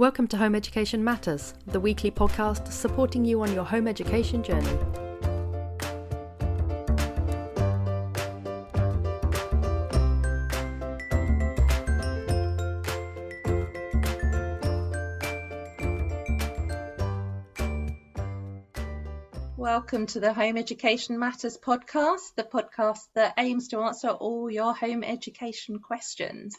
Welcome to Home Education Matters, the weekly podcast supporting you on your home education journey. Welcome to the Home Education Matters podcast, the podcast that aims to answer all your home education questions.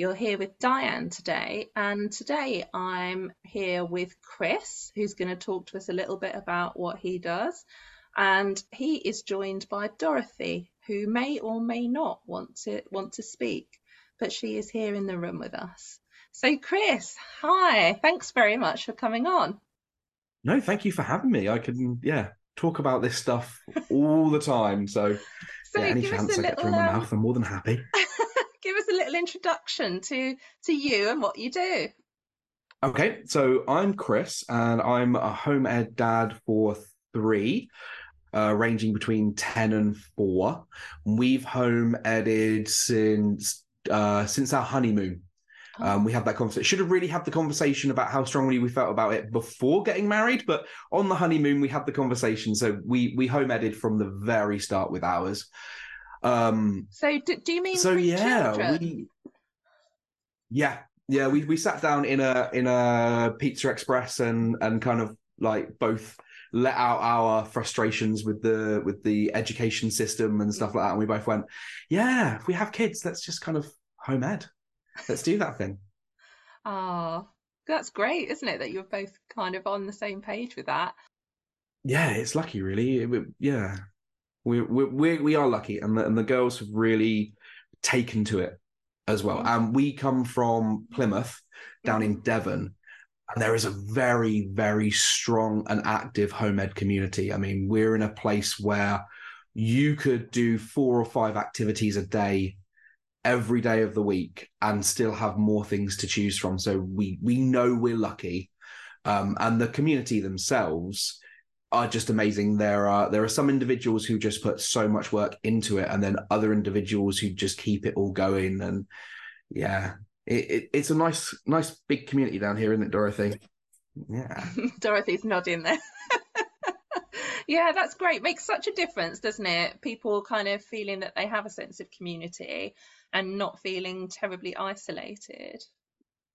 You're here with Diane today, and today I'm here with Chris, who's going to talk to us a little bit about what he does. And he is joined by Dorothy, who may or may not want to want to speak, but she is here in the room with us. So, Chris, hi, thanks very much for coming on. No, thank you for having me. I can, yeah, talk about this stuff all the time. So, So yeah, any chance I get to little, run my um, mouth, I'm more than happy. give us a little introduction to to you and what you do. Okay, so I'm Chris, and I'm a home ed dad for three, uh, ranging between ten and four. We've home edited since uh, since our honeymoon. Um, we had that conversation. Should have really had the conversation about how strongly we felt about it before getting married, but on the honeymoon we had the conversation. So we we home edited from the very start with ours. Um, So, do, do you mean so yeah, children? we yeah yeah we we sat down in a in a Pizza Express and and kind of like both let out our frustrations with the with the education system and stuff like that, and we both went, yeah, if we have kids, let's just kind of home ed, let's do that thing. Oh, that's great, isn't it? That you're both kind of on the same page with that. yeah, it's lucky, really. It- we- yeah, we we we we are lucky, and the, and the girls have really taken to it as well. Mhm. And we come from Plymouth, down in Devon, and there is a very very strong and active home ed community. I mean, we're in a place where you could do four or five activities a day every day of the week and still have more things to choose from so we we know we're lucky um, and the community themselves are just amazing. There are there are some individuals who just put so much work into it, and then other individuals who just keep it all going. And yeah, it, it, it's a nice nice big community down here, isn't it, Dorothy? Yeah, Dorothy's nodding there. Yeah, that's great. Makes such a difference, doesn't it? People kind of feeling that they have a sense of community and not feeling terribly isolated.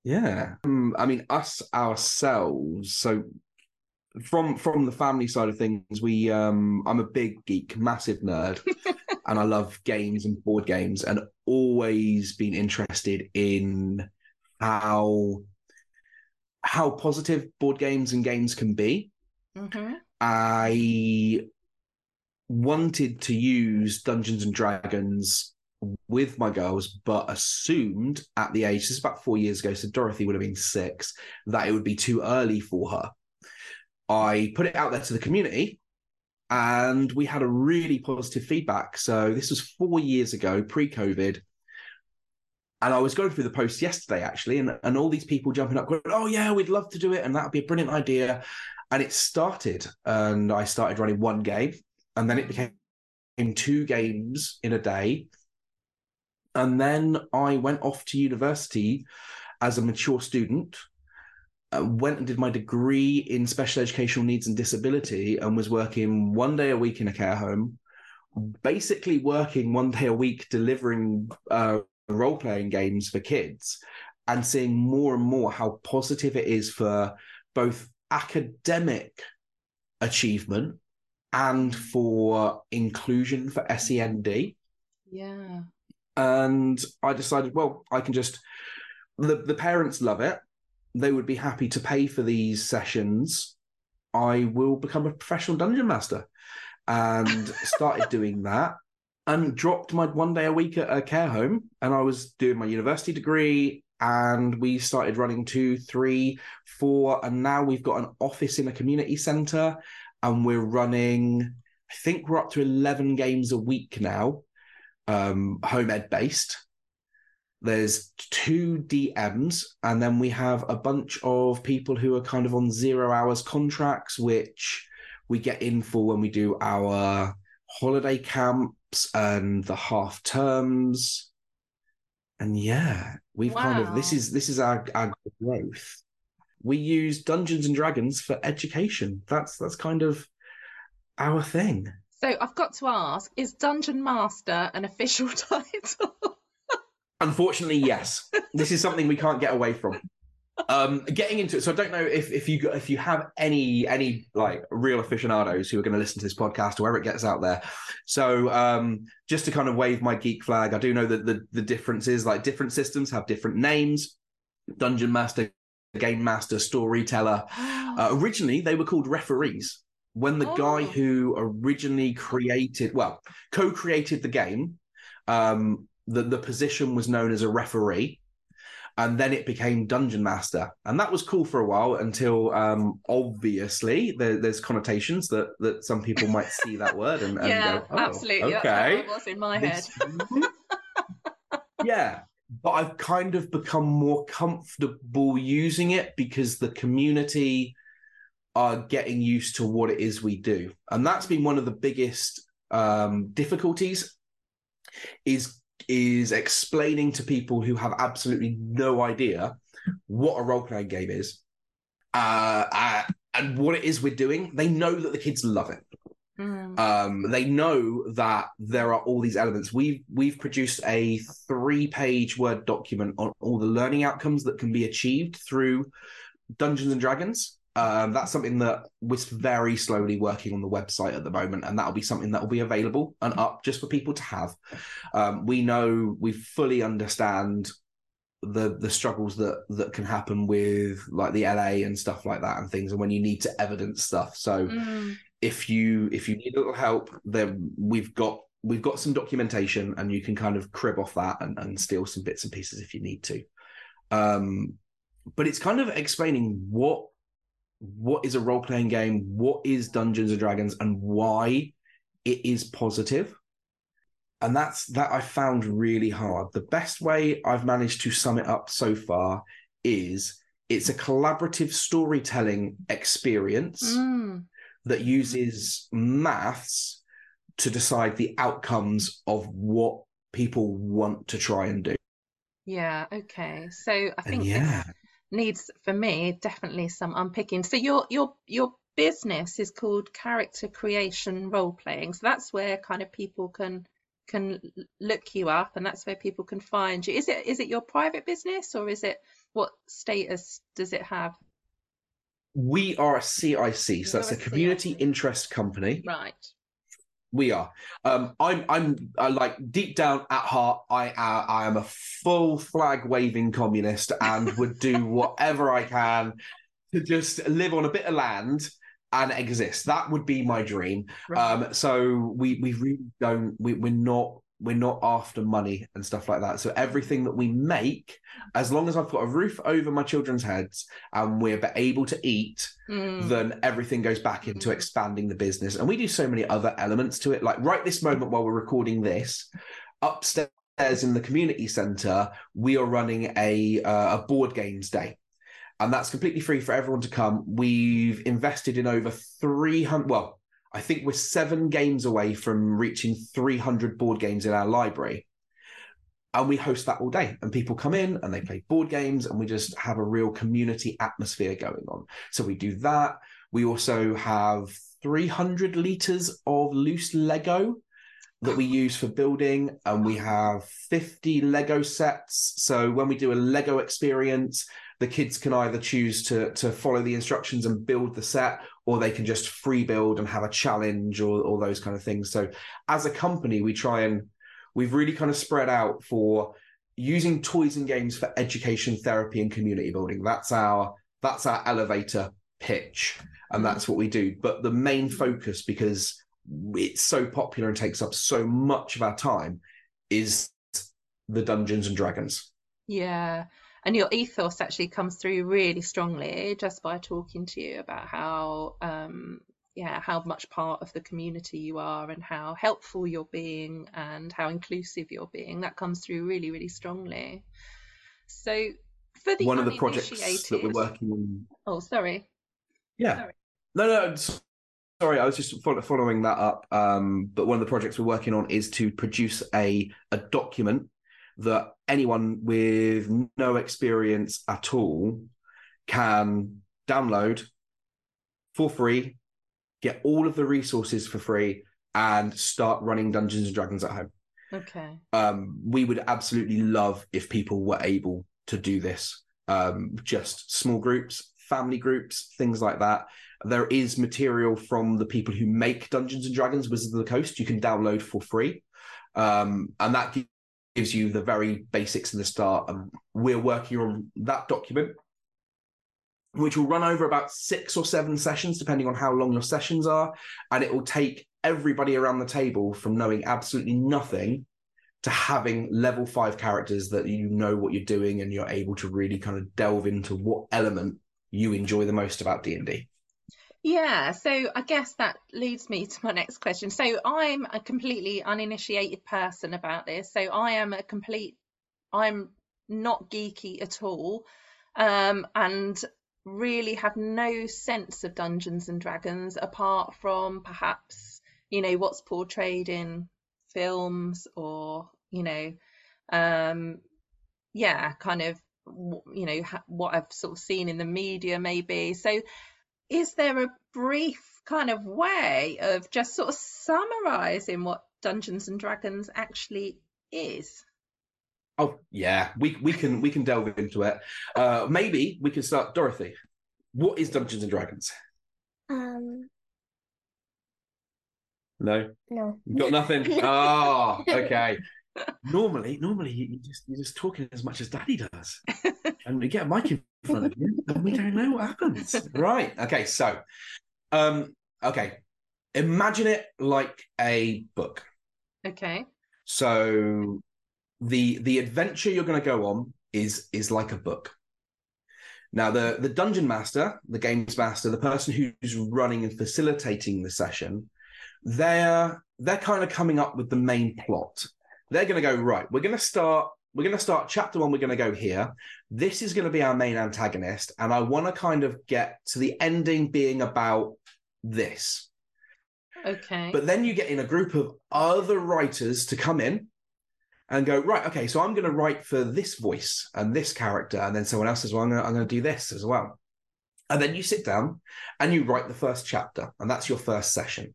yeah. Um, I mean, us ourselves. So from from the family side of things, we um, I'm a big geek, massive nerd. and I love games and board games and always been interested in how how positive board games and games can be. hmm I wanted to use Dungeons and Dragons with my girls, but assumed at the age, this is about four years ago, so Dorothy would have been six, that it would be too early for her. I put it out there to the community and we had a really positive feedback. So this was four years ago, pre-COVID. And I was going through the post yesterday, actually, and, and all these people jumping up, going, Oh, yeah, we'd love to do it. And that would be a brilliant idea. And it started, and I started running one game, and then it became two games in a day. And then I went off to university as a mature student, uh, went and did my degree in special educational needs and disability, and was working one day a week in a care home, basically working one day a week delivering uh, role playing games for kids, and seeing more and more how positive it is for both academic achievement and for inclusion for SEND. Yeah. And I decided, well, I can just the the parents love it. They would be happy to pay for these sessions. I will become a professional dungeon master. And started doing that and dropped my one day a week at a care home. And I was doing my university degree and we started running two, three, four, and now we've got an office in a community center and we're running, I think we're up to 11 games a week now, um, home ed based. There's two DMs, and then we have a bunch of people who are kind of on zero hours contracts, which we get in for when we do our holiday camps and the half terms. And yeah, we've kind of this is this is our our growth. we use Dungeons and Dragons for education. That's that's kind of our thing. So I've got to ask: Is Dungeon Master an official title? Unfortunately, yes. this is something we can't get away from. Um, getting into it, so I don't know if if you if you have any any like real aficionados who are going to listen to this podcast or wherever it gets out there. So um, just to kind of wave my geek flag, I do know that the the differences like different systems have different names. Dungeon Master, Game Master, Storyteller. Uh, originally, they were called referees. When the Oh. guy who originally created, well, co-created the game, um, the the position was known as a referee, and then it became Dungeon Master, and that was cool for a while until, um, obviously, there, there's connotations that that some people might see that word and, and yeah, go, oh, absolutely. Okay, it was in my head. yeah, but I've kind of become more comfortable using it because the community are getting used to what it is we do, and that's been one of the biggest um, difficulties. Is is explaining to people who have absolutely no idea what a role playing game is, uh, uh, and what it is we're doing. They know that the kids love it Mm. um, they know that there are all these elements. We've we've produced a three-page word document on all the learning outcomes that can be achieved through Dungeons and Dragons. Um, that's something that we're very slowly working on the website at the moment, and that'll be something that will be available and up just for people to have. Um, we know we fully understand the the struggles that that can happen with like the LA and stuff like that and things, and when you need to evidence stuff. So Mm. if you if you need a little help then we've got we've got some documentation and you can kind of crib off that and, and steal some bits and pieces if you need to um but it's kind of explaining what what is a role-playing game what is dungeons and dragons and why it is positive and that's that i found really hard the best way i've managed to sum it up so far is it's a collaborative storytelling experience Mm. that uses maths to decide the outcomes of what people want to try and do. Yeah, okay. So I think yeah, needs for me definitely some unpicking. So your your your business is called Character Creation Role Playing. So that's where kind of people can can look you up and that's where people can find you. Is it is it your private business or is it what status does it have? we are a CIC, so that's You're a a community CIC. interest company. Right. We are. Um, I'm. I'm uh, like deep down at heart. I. Uh, I am a full flag waving communist and would do whatever I can to just live on a bit of land and exist. That would be my dream. Right. Um, so we we really don't. We, we're not. We're not after money and stuff like that. So everything that we make, as long as I've got a roof over my children's heads and we're able to eat, Mm. then everything goes back into Mhm. expanding the business. And we do so many other elements to it. Like right this moment while we're recording this, upstairs in the community center, we are running a uh, a board games day. And that's completely free for everyone to come. We've invested in over 300 well, I think we're 7 games away from reaching 300 board games in our library. And we host that all day, and people come in and they play board games, and we just have a real community atmosphere going on. So we do that. We also have 300 liters of loose Lego that we use for building, and we have 50 Lego sets. So when we do a Lego experience, the kids can either choose to to follow the instructions and build the set, or they can just free build and have a challenge or, or those kind of things. So as a company, we try and we've really kind of spread out for using toys and games for education, therapy, and community building. That's our that's our elevator pitch, and mm-hmm. that's what we do. But the main focus, because it's so popular and takes up so much of our time, is the Dungeons and Dragons. Yeah. And your ethos actually comes through really strongly just by talking to you about how, um, yeah, how much part of the community you are and how helpful you're being and how inclusive you're being. That comes through really, really strongly. So for the One of the projects that we're working on. Oh, sorry. Yeah. Sorry. No, no. Sorry, I was just following that up. Um, but one of the projects we're working on is to produce a a document that anyone with no experience at all can download for free, get all of the resources for free, and start running Dungeons and Dragons at home. Okay. Um, we would absolutely love if people were able to do this. Um, just small groups, family groups, things like that. There is material from the people who make Dungeons and Dragons, Wizards of the Coast, you can download for free. Um, and that gives you the very basics in the start. And we're working on that document, which will run over about six or seven sessions, depending on how long your sessions are. And it will take everybody around the table from knowing absolutely nothing to having level five characters that you know what you're doing and you're able to really kind of delve into what element you enjoy the most about D&D. Yeah, so I guess that leads me to my next question. So I'm a completely uninitiated person about this. So I am a complete, I'm not geeky at all, um, and really have no sense of Dungeons and Dragons apart from perhaps, you know, what's portrayed in films or, you know, um, yeah, kind of, you know, what I've sort of seen in the media maybe. So is there a brief kind of way of just sort of summarizing what Dungeons and Dragons actually is? Oh yeah, we we can we can delve into it. Uh, maybe we can start, Dorothy. What is Dungeons and Dragons? Um. No. No. You got nothing. oh, okay. Normally, normally you just you're just talking as much as Daddy does, and we get a mic in front of you, and we don't know what happens. Right. Okay. So, um, okay. Imagine it like a book. Okay. So, the the adventure you're going to go on is is like a book. Now, the the dungeon master, the games master, the person who's running and facilitating the session, they're they're kind of coming up with the main plot they're going to go right. We're going to start. We're going to start chapter one. We're going to go here. This is going to be our main antagonist, and I want to kind of get to the ending being about this. Okay. But then you get in a group of other writers to come in and go right. Okay, so I'm going to write for this voice and this character, and then someone else says, "Well, I'm going to, I'm going to do this as well." And then you sit down and you write the first chapter, and that's your first session.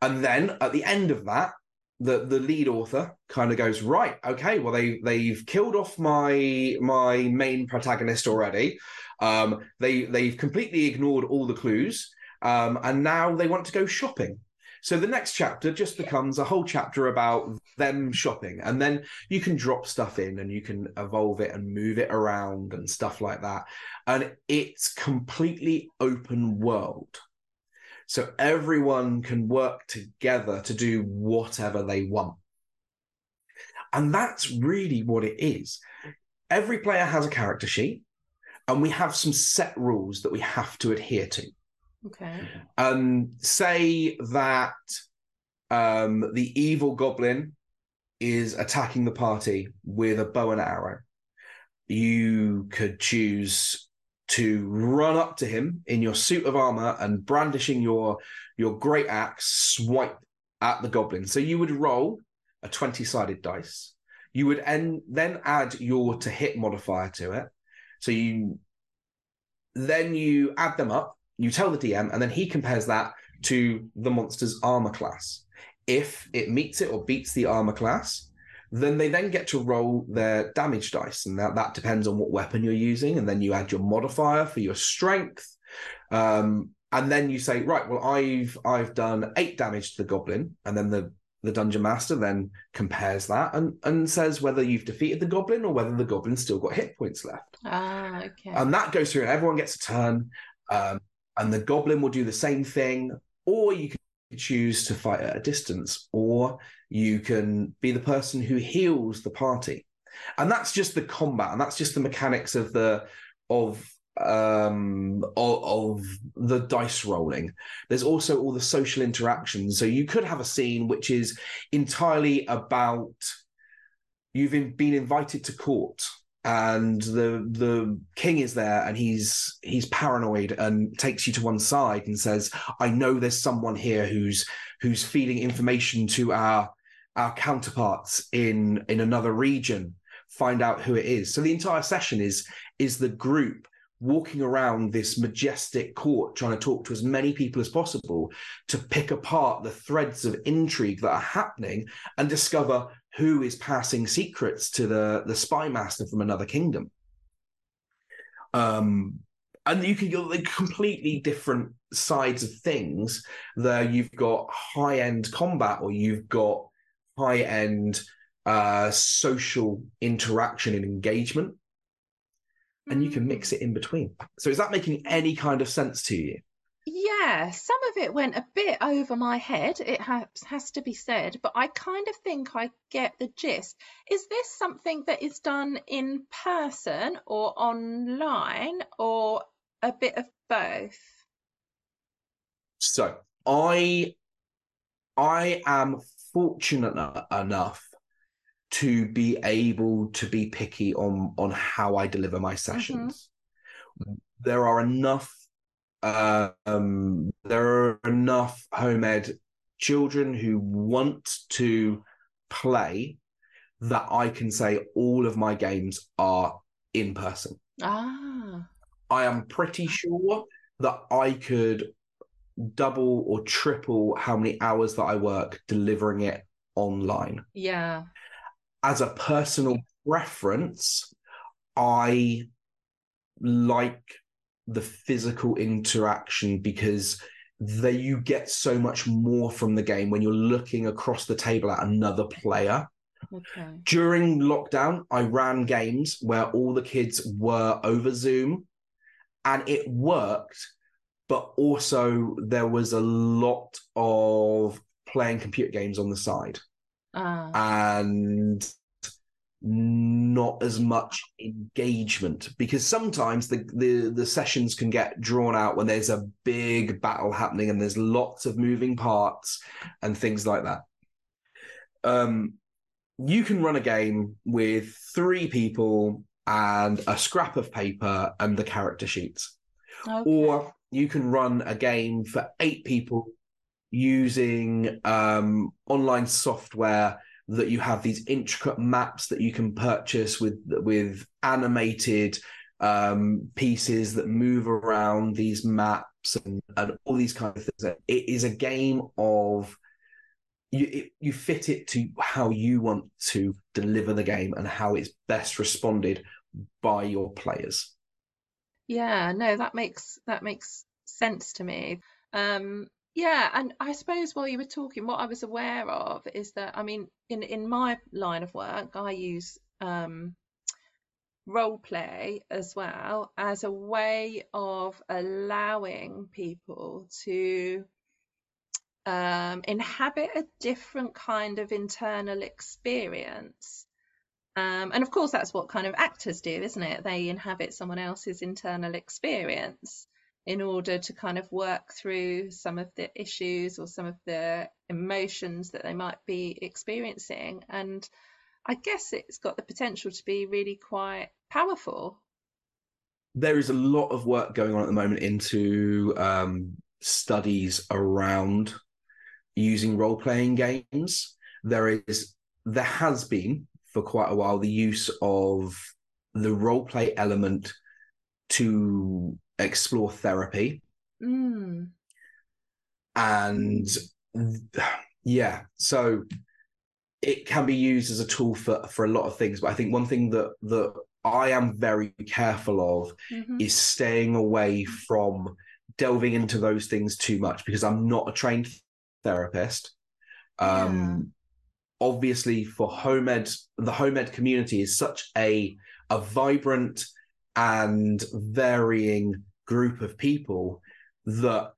And then at the end of that, the the lead author kind of goes right okay well they they've killed off my my main protagonist already. Um they they've completely ignored all the clues um and now they want to go shopping. So the next chapter just becomes a whole chapter about them shopping and then you can drop stuff in and you can evolve it and move it around and stuff like that and it's completely open world so everyone can work together to do whatever they want. And that's really what it is. Every player has a character sheet, and we have some set rules that we have to adhere to. Okay. Um, say that um, the evil goblin is attacking the party with a bow and arrow. You could choose to run up to him in your suit of armor and brandishing your your great axe swipe at the goblin. So you would roll a 20 sided dice. You would en- then add your to hit modifier to it. So you then you add them up, you tell the DM, and then he compares that to the monster's armor class. If it meets it or beats the armor class, then they then get to roll their damage dice, and that, that depends on what weapon you're using. And then you add your modifier for your strength. Um, and then you say, right, well, I've I've done eight damage to the goblin, and then the the dungeon master then compares that and and says whether you've defeated the goblin or whether the goblin's still got hit points left. Ah, okay. And that goes through, and everyone gets a turn. Um, and the goblin will do the same thing, or you can choose to fight at a distance, or you can be the person who heals the party. And that's just the combat, and that's just the mechanics of the of um of, of, the dice rolling. There's also all the social interactions. So you could have a scene which is entirely about you've been invited to court and the the king is there and he's he's paranoid and takes you to one side and says i know there's someone here who's who's feeding information to our our counterparts in in another region. Find out who it is. So the entire session is is the group walking around this majestic court trying to talk to as many people as possible to pick apart the threads of intrigue that are happening and discover who is passing secrets to the the spy master from another kingdom um and you can like completely different sides of things there you've got high end combat or you've got high end uh social interaction and engagement and you can mix it in between. So is that making any kind of sense to you? Yeah, some of it went a bit over my head, it has, has to be said, but I kind of think I get the gist. Is this something that is done in person or online or a bit of both? So I I am fortunate enough to be able to be picky on on how I deliver my sessions. Mm-hmm. There are enough um, there are enough home ed children who want to play that I can say all of my games are in person. Ah. I am pretty sure that I could double or triple how many hours that I work delivering it online. Yeah as a personal preference, I like the physical interaction because there you get so much more from the game when you're looking across the table at another player. Okay. During lockdown, I ran games where all the kids were over Zoom and it worked, but also there was a lot of playing computer games on the side. Uh. And not as much engagement because sometimes the, the the sessions can get drawn out when there's a big battle happening and there's lots of moving parts and things like that um you can run a game with three people and a scrap of paper and the character sheets okay. or you can run a game for eight people using um online software that you have these intricate maps that you can purchase with with animated um, pieces that move around these maps and, and all these kind of things. It is a game of you it, you fit it to how you want to deliver the game and how it's best responded by your players. Yeah, no, that makes that makes sense to me. Um, yeah, and I suppose while you were talking, what I was aware of is that I mean, in in my line of work, I use um, role play as well as a way of allowing people to um, inhabit a different kind of internal experience. Um, and of course, that's what kind of actors do, isn't it? They inhabit someone else's internal experience in order to kind of work through some of the issues or some of the emotions that they might be experiencing. And I guess it's got the potential to be really quite powerful. There is a lot of work going on at the moment into um, studies around using role playing games. There is, there has been for quite a while the use of the role play element to explore therapy. Mm. And yeah, so it can be used as a tool for for a lot of things. But I think one thing that that I am very careful of mm-hmm. is staying away from delving into those things too much because I'm not a trained therapist. Um, obviously for home ed, the home ed community is such a a vibrant and varying group of people that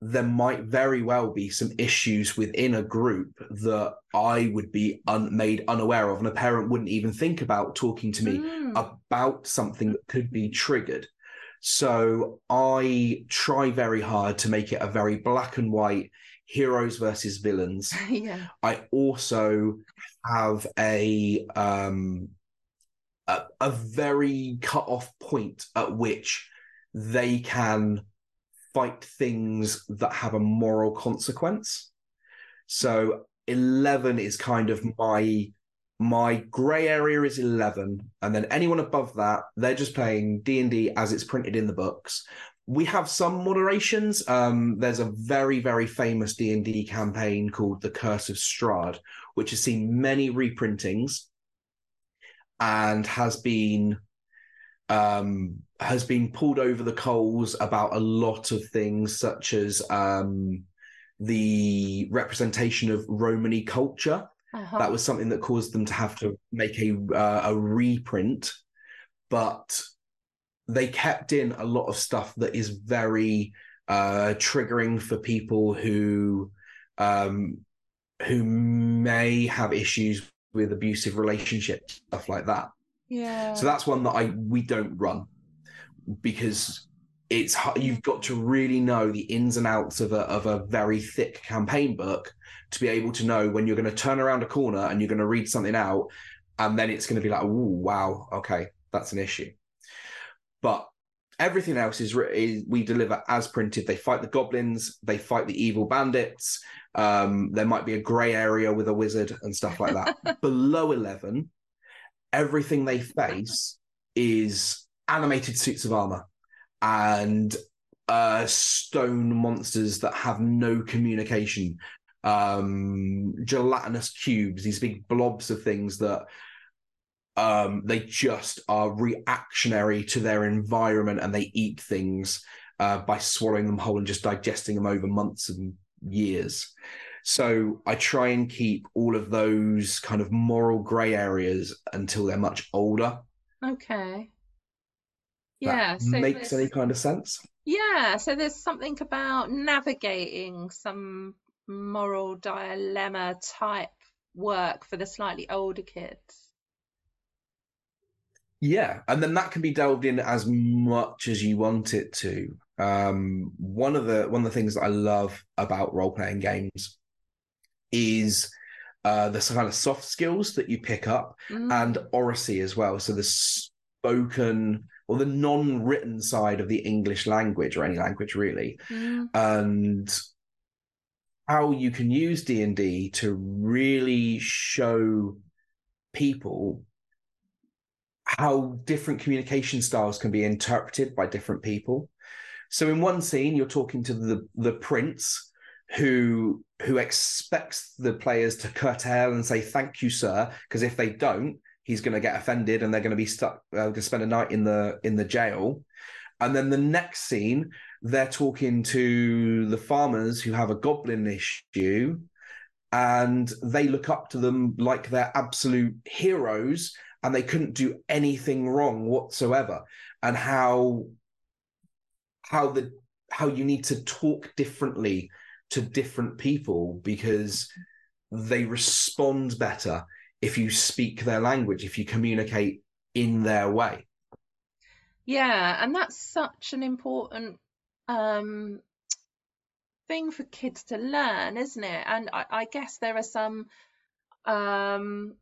there might very well be some issues within a group that I would be un- made unaware of, and a parent wouldn't even think about talking to me mm. about something that could be triggered. So I try very hard to make it a very black and white heroes versus villains. yeah. I also have a um a, a very cut off point at which they can fight things that have a moral consequence. So 11 is kind of my my grey area is 11 and then anyone above that they're just playing d&d as it's printed in the books. We have some moderations. Um, there's a very very famous d&d campaign called the curse of strahd which has seen many reprintings and has been um, has been pulled over the coals about a lot of things such as um, the representation of romany culture uh-huh. That was something that caused them to have to make a uh, a reprint, but they kept in a lot of stuff that is very uh, triggering for people who um, who may have issues with abusive relationships, stuff like that. Yeah. So that's one that I we don't run because it's you've got to really know the ins and outs of a of a very thick campaign book to be able to know when you're going to turn around a corner and you're going to read something out and then it's going to be like oh wow okay that's an issue. But everything else is, is, we deliver as printed. They fight the goblins they fight the evil bandits um, there might be a gray area with a wizard and stuff like that. Below 11 everything they face is animated suits of armor and uh, stone monsters that have no communication, um, gelatinous cubes, these big blobs of things that um, they just are reactionary to their environment and they eat things uh, by swallowing them whole and just digesting them over months and years. So I try and keep all of those kind of moral grey areas until they're much older. Okay. Yeah so makes any kind of sense? Yeah so there's something about navigating some moral dilemma type work for the slightly older kids. Yeah and then that can be delved in as much as you want it to. Um, one of the one of the things that i love about role-playing games is uh, the kind of soft skills that you pick up mm. and oracy as well so the spoken or the non-written side of the English language or any language really, mm. and how you can use D and D to really show people how different communication styles can be interpreted by different people. So in one scene, you're talking to the the prince who who expects the players to curtail and say thank you sir because if they don't he's going to get offended and they're going to be stuck uh, to spend a night in the in the jail. And then the next scene they're talking to the farmers who have a goblin issue and they look up to them like they're absolute heroes and they couldn't do anything wrong whatsoever. And how how the how you need to talk differently to different people because they respond better if you speak their language, if you communicate in their way. Yeah, and that's such an important um, thing for kids to learn, isn't it? And I, I guess there are some um,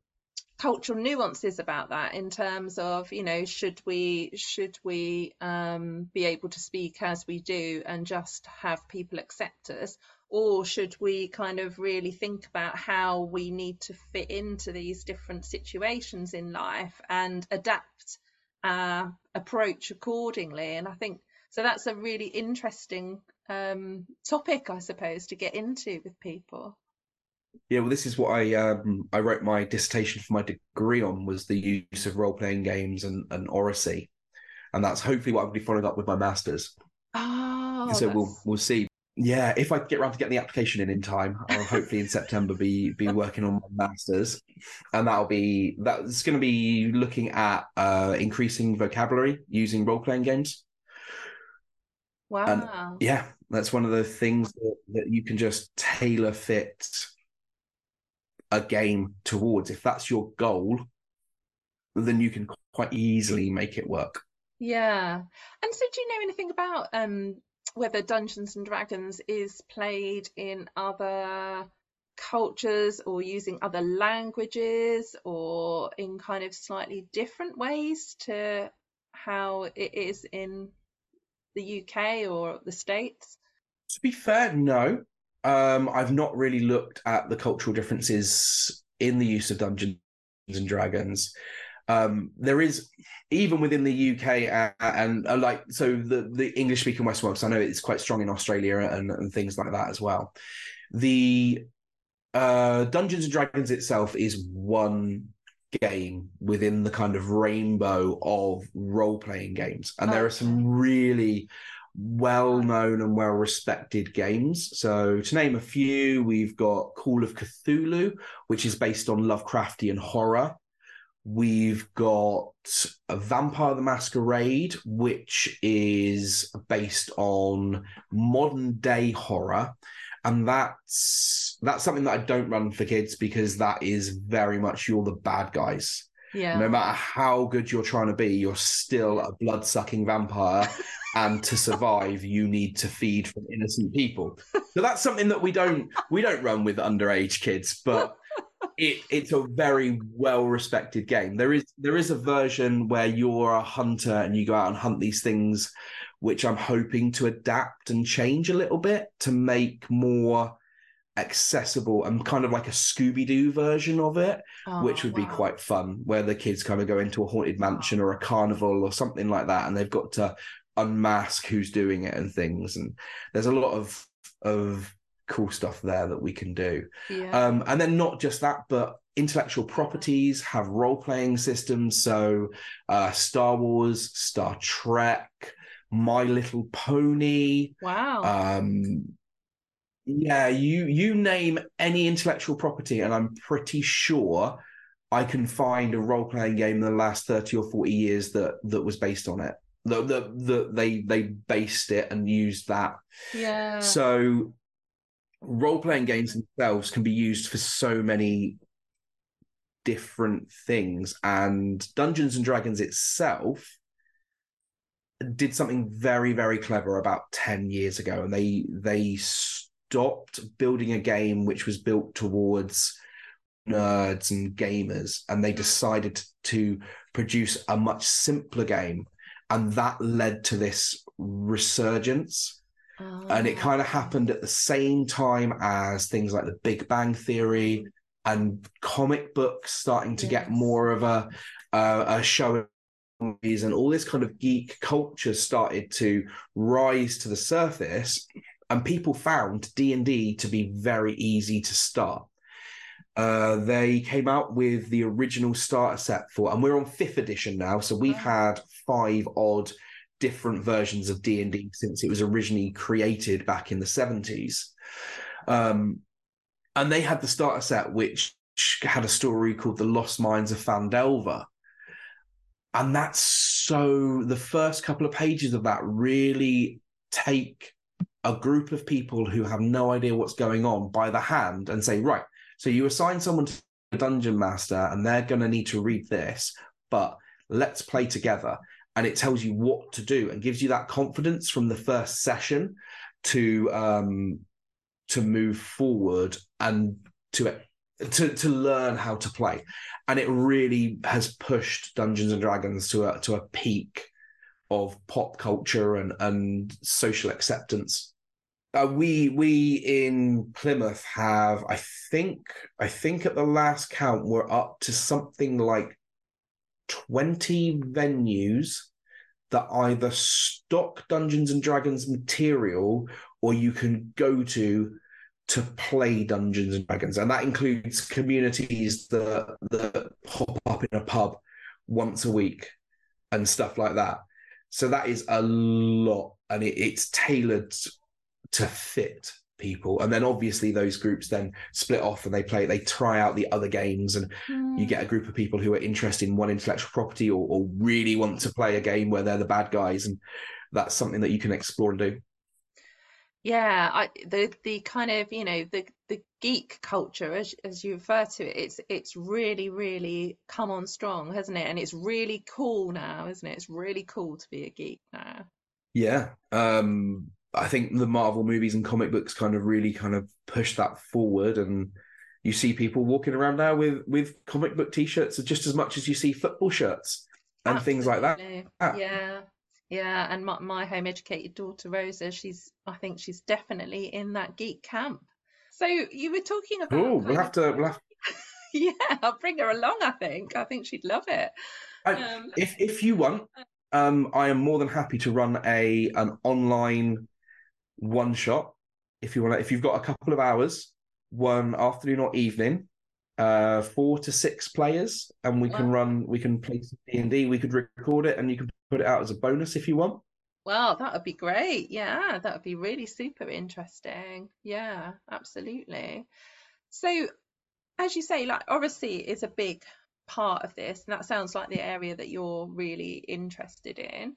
cultural nuances about that in terms of, you know, should we should we um, be able to speak as we do and just have people accept us, or should we kind of really think about how we need to fit into these different situations in life and adapt our approach accordingly? And i think so that's a really interesting um, topic i suppose to get into with people yeah well this is what i um, i wrote my dissertation for my degree on was the use of role-playing games and, and oracy and that's hopefully what i'll be following up with my masters oh so that's... we'll we'll see yeah, if I get around to getting the application in in time, I'll hopefully in September be be working on my masters, and that'll be that's going to be looking at uh, increasing vocabulary using role playing games. Wow! And yeah, that's one of the things that, that you can just tailor fit a game towards. If that's your goal, then you can quite easily make it work. Yeah. And so, do you know anything about um, whether Dungeons and Dragons is played in other cultures or using other languages or in kind of slightly different ways to how it is in the UK or the States? To be fair, no. Um, I've not really looked at the cultural differences in the use of Dungeons and Dragons. Um, there is even within the UK and, and uh, like so the the English speaking West world. I know it's quite strong in Australia and, and things like that as well. The uh, Dungeons and Dragons itself is one game within the kind of rainbow of role playing games, and there are some really well known and well respected games. So, to name a few, we've got Call of Cthulhu, which is based on Lovecraftian horror. We've got Vampire the Masquerade, which is based on modern day horror. And that's that's something that I don't run for kids because that is very much you're the bad guys. Yeah. No matter how good you're trying to be, you're still a blood sucking vampire. and to survive, you need to feed from innocent people. So that's something that we don't we don't run with underage kids, but it, it's a very well respected game. There is there is a version where you're a hunter and you go out and hunt these things, which I'm hoping to adapt and change a little bit to make more accessible and kind of like a Scooby Doo version of it, oh, which would wow. be quite fun, where the kids kind of go into a haunted mansion or a carnival or something like that, and they've got to unmask who's doing it and things. And there's a lot of of cool stuff there that we can do. Yeah. Um, and then not just that, but intellectual properties have role playing systems. So uh, Star Wars, Star Trek, My Little Pony. Wow. Um, yeah, you you name any intellectual property, and I'm pretty sure I can find a role playing game in the last thirty or forty years that that was based on it. The, the, the they they based it and used that. Yeah. So role playing games themselves can be used for so many different things and Dungeons and Dragons itself did something very very clever about 10 years ago and they they stopped building a game which was built towards nerds and gamers and they decided to produce a much simpler game and that led to this resurgence Oh. And it kind of happened at the same time as things like the Big Bang Theory and comic books starting to yes. get more of a, uh, a show and all this kind of geek culture started to rise to the surface and people found d&d to be very easy to start uh, they came out with the original starter set for and we're on fifth edition now so we've had five odd different versions of D&D since it was originally created back in the 70s. Um, and they had the starter set which had a story called The Lost Mines of Phandelver. And that's so the first couple of pages of that really take a group of people who have no idea what's going on by the hand and say, right, so you assign someone to a dungeon master and they're going to need to read this, but let's play together. And it tells you what to do and gives you that confidence from the first session to um to move forward and to to to learn how to play. And it really has pushed dungeons and dragons to a to a peak of pop culture and and social acceptance uh, we we in Plymouth have I think I think at the last count we're up to something like 20 venues that either stock Dungeons and Dragons material or you can go to to play Dungeons and Dragons. And that includes communities that that pop up in a pub once a week and stuff like that. So that is a lot and it, it's tailored to fit people. And then obviously those groups then split off and they play they try out the other games and mm. you get a group of people who are interested in one intellectual property or, or really want to play a game where they're the bad guys. And that's something that you can explore and do. Yeah I, the the kind of you know the the geek culture as as you refer to it it's it's really really come on strong hasn't it? And it's really cool now isn't it? It's really cool to be a geek now. Yeah um I think the Marvel movies and comic books kind of really kind of push that forward, and you see people walking around now with with comic book T-shirts just as much as you see football shirts and Absolutely. things like that. Yeah, yeah. And my, my home educated daughter Rosa, she's I think she's definitely in that geek camp. So you were talking about. Oh, we'll have to. We'll have. yeah, I'll bring her along. I think. I think she'd love it. I, um, if if you want, um, I am more than happy to run a an online one shot. If you want, if you've got a couple of hours, one afternoon or evening, uh, four to six players, and we wow. can run. We can play D and D. We could record it, and you can put it out as a bonus if you want. Well, that would be great. Yeah, that would be really super interesting. Yeah, absolutely. So, as you say, like Oracy is a big part of this, and that sounds like the area that you're really interested in.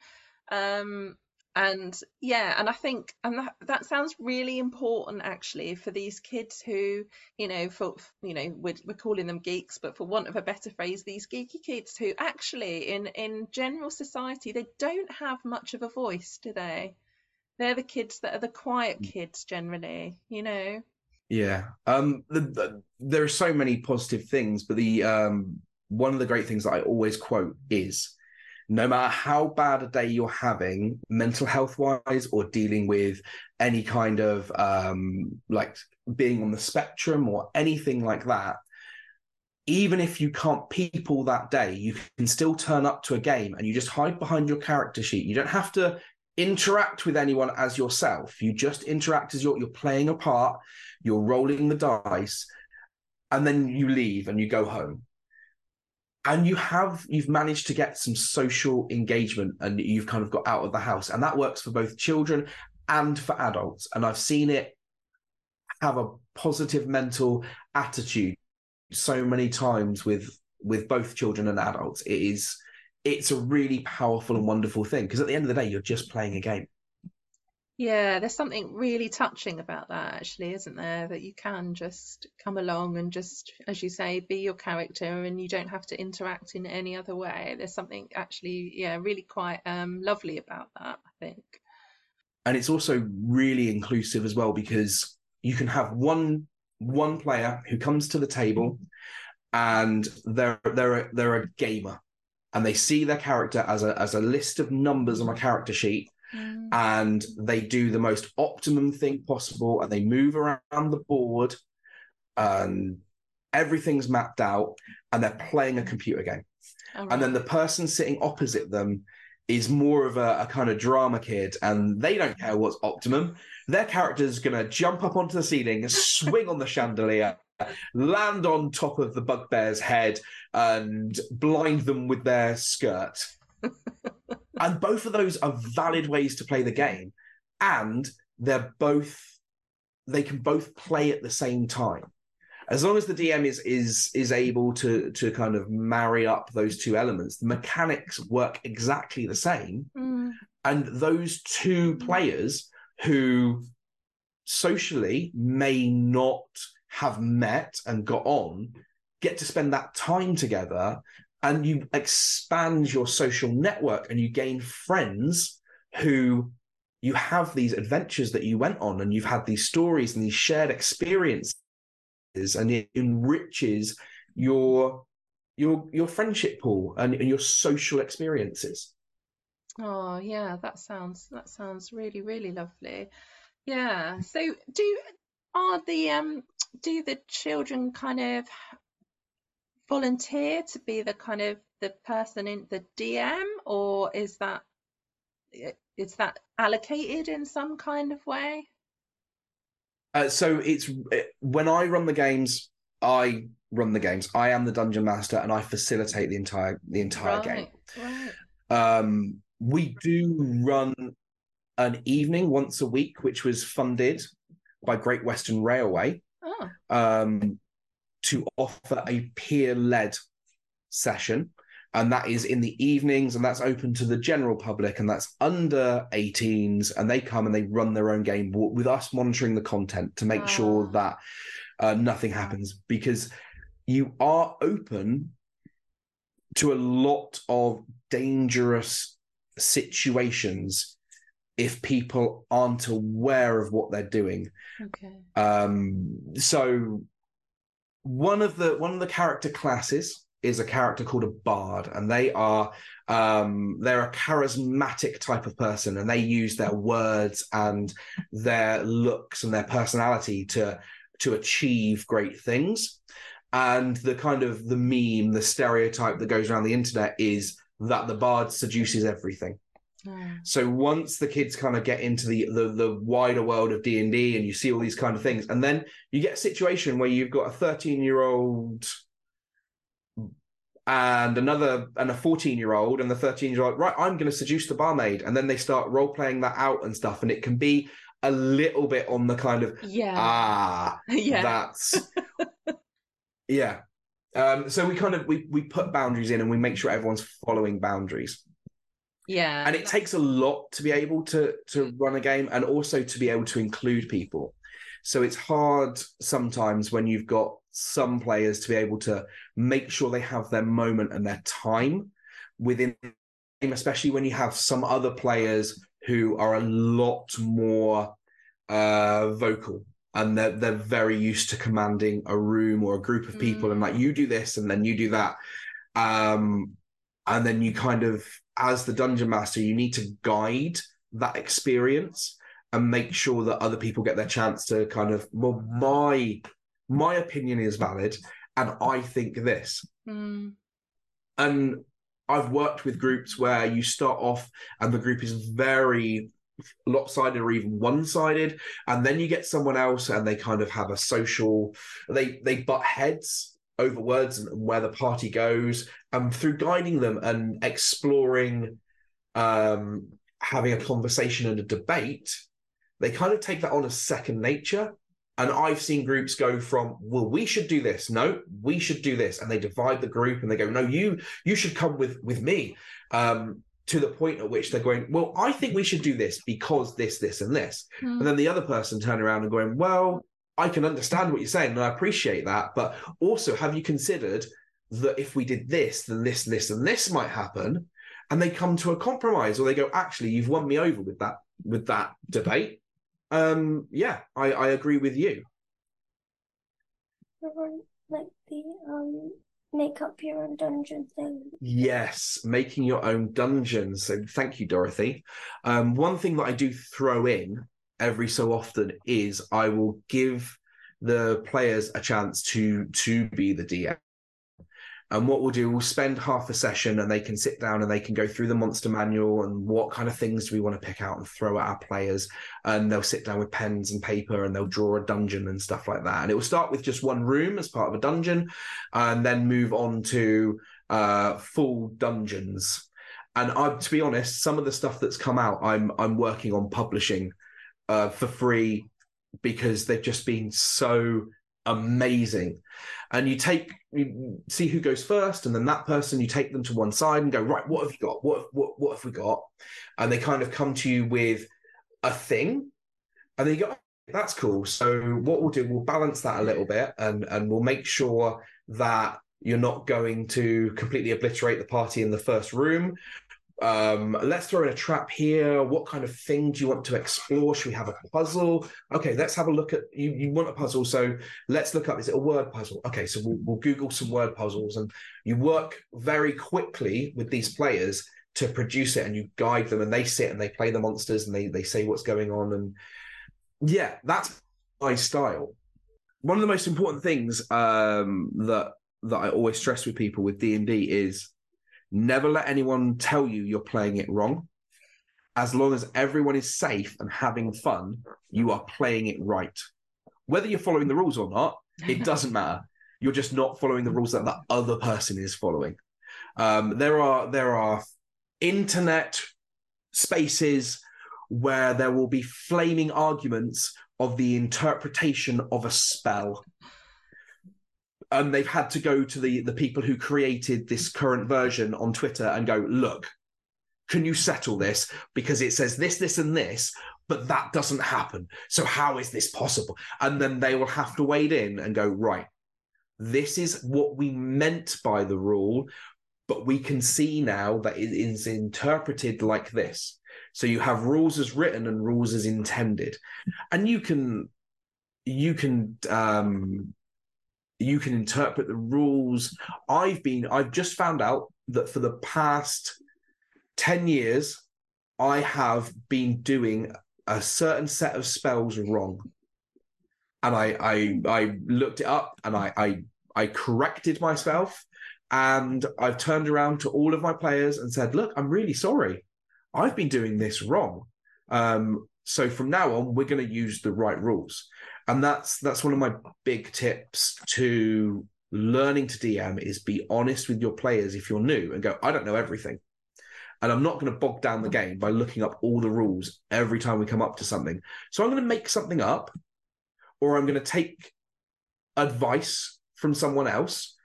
Um, and yeah and i think and that, that sounds really important actually for these kids who you know for you know we're, we're calling them geeks but for want of a better phrase these geeky kids who actually in in general society they don't have much of a voice do they they're the kids that are the quiet mm. kids generally you know yeah um the, the, there are so many positive things but the um one of the great things that i always quote is no matter how bad a day you're having, mental health wise, or dealing with any kind of um, like being on the spectrum or anything like that, even if you can't people that day, you can still turn up to a game and you just hide behind your character sheet. You don't have to interact with anyone as yourself. You just interact as you're, you're playing a part, you're rolling the dice, and then you leave and you go home and you have you've managed to get some social engagement and you've kind of got out of the house. And that works for both children and for adults. And i've seen it have a positive mental attitude so many times with with both children and adults. It is it's a really powerful and wonderful thing. Because at the end of the day you're just playing a game yeah, there's something really touching about that, actually, isn't there? That you can just come along and just, as you say, be your character and you don't have to interact in any other way. There's something actually, yeah, really quite um, lovely about that, I think. And it's also really inclusive as well because you can have one one player who comes to the table and they're they're they're a gamer and they see their character as a as a list of numbers on a character sheet mm. and they do the most optimum thing possible and they move around the board and everything's mapped out and they're playing a computer game. Right. And then the person sitting opposite them is more of a, a, kind of drama kid and they don't care what's optimum. Their character's going to jump up onto the ceiling, swing on the chandelier, land on top of the bugbear's head, and blind them with their skirt and both of those are valid ways to play the game, and they're both they can both play at the same time. As long as the DM is is is able to to kind of marry up those two elements, the mechanics work exactly the same. Mm. And those two players who socially may not have met and got on get to spend that time together and you expand your social network and you gain friends who you have these adventures that you went on and you've had these stories and these shared experiences and it enriches your your your friendship pool and, and your social experiences. Oh yeah that sounds that sounds really really lovely. Yeah so do are the um do the children kind of volunteer to be the kind of the person in the DM, or is that is that allocated in some kind of way? Uh, so it's when I run the games, I run the games. I am the dungeon master, and I facilitate the entire the entire right, game. Right. Um, we do run an evening once a week, which was funded by Great Western Railway. Oh. Um, to offer a peer led session. And that is in the evenings, and that's open to the general public, and that's under 18s. And they come and they run their own game with us monitoring the content to make sure ah. that uh, nothing happens because you are open to a lot of dangerous situations if people aren't aware of what they're doing. Okay. Um, so one of the one of the character classes is a character called a bard and they are um, they're a charismatic type of person and they use their words and their looks and their personality to to achieve great things And the kind of the meme, the stereotype that goes around the internet is that the bard seduces everything. Mm. So once the kids kind of get into the the, the wider world of D and D, and you see all these kind of things, and then you get a situation where you've got a thirteen year old and another and a 14 year old and the 13 year old right i'm going to seduce the barmaid and then they start role playing that out and stuff and it can be a little bit on the kind of Yeah. ah yeah. that's yeah um so we kind of we we put boundaries in and we make sure everyone's following boundaries yeah. and it takes a lot to be able to to run a game and also to be able to include people. So it's hard sometimes when you've got some players to be able to make sure they have their moment and their time within the game especially when you have some other players who are a lot more uh vocal and they're, they're very used to commanding a room or a group of people and like you do this and then you do that. Um and then you kind of as the dungeon master you need to guide that experience and make sure that other people get their chance to kind of well my my opinion is valid and i think this Mm. and i've worked with groups where you start off and the group is very lopsided or even one-sided and then you get someone else and they kind of have a social they they butt heads over words and where the party goes and through guiding them and exploring um having a conversation and a debate they kind of take that on as second nature and I've seen groups go from, well, we should do this. No, we should do this. And they divide the group and they go, no, you you should come with with me. Um, to the point at which they're going, well, I think we should do this because this, this, and this. Mm. And then the other person turn around and going, well, I can understand what you're saying and I appreciate that. But also, have you considered that if we did this, then this, and this, and this might happen? And they come to a compromise, or they go, actually, you've won me over with that with that debate. Um, yeah, I, I agree with you. Like the um make up your own dungeon thing. Yes, making your own dungeons. So thank you, Dorothy. Um, one thing that I do throw in every so often is I will give the players a chance to to be the DM. And what we'll do, we'll spend half a session and they can sit down and they can go through the monster manual and what kind of things do we want to pick out and throw at our players. And they'll sit down with pens and paper and they'll draw a dungeon and stuff like that. And it will start with just one room as part of a dungeon and then move on to uh, full dungeons. And I, to be honest, some of the stuff that's come out, I'm I'm working on publishing uh, for free because they've just been so amazing. And you take you see who goes first, and then that person you take them to one side and go right. What have you got? What what what have we got? And they kind of come to you with a thing, and then you go, "Oh, that's cool. So what we'll do, we'll balance that a little bit, and and we'll make sure that you're not going to completely obliterate the party in the first room. Um, let's throw in a trap here. What kind of thing do you want to explore? Should we have a puzzle? Okay, let's have a look at you. You want a puzzle, so let's look up. Is it a word puzzle? Okay, so we'll, we'll Google some word puzzles, and you work very quickly with these players to produce it, and you guide them, and they sit and they play the monsters, and they they say what's going on, and yeah, that's my style. One of the most important things um, that that I always stress with people with D and D is never let anyone tell you you're playing it wrong. As long as everyone is safe and having fun, you are playing it right. Whether you're following the rules or not, it doesn't matter. You're just not following the rules that the other person is following. Um, there are there are internet spaces where there will be flaming arguments of the interpretation of a spell and they've had to go to the the people who created this current version on Twitter and go, look, can you settle this because it says this, this, and this, but that doesn't happen. So how is this possible? And then they will have to wade in and go, right, this is what we meant by the rule, but we can see now that it is interpreted like this. So you have rules as written and rules as intended, and you can you can um you can interpret the rules. I've been, I've just found out that for the past 10 years, I have been doing a certain set of spells wrong. And I I I looked it up and I I I corrected myself and I've turned around to all of my players and said, look, I'm really sorry. I've been doing this wrong. Um, so from now on, we're going to use the right rules. And that's that's one of my big tips to learning to DM is be honest with your players if you're new and go, I don't know everything. And I'm not going to bog down the game by looking up all the rules every time we come up to something. So I'm going to make something up or I'm going to take advice from someone else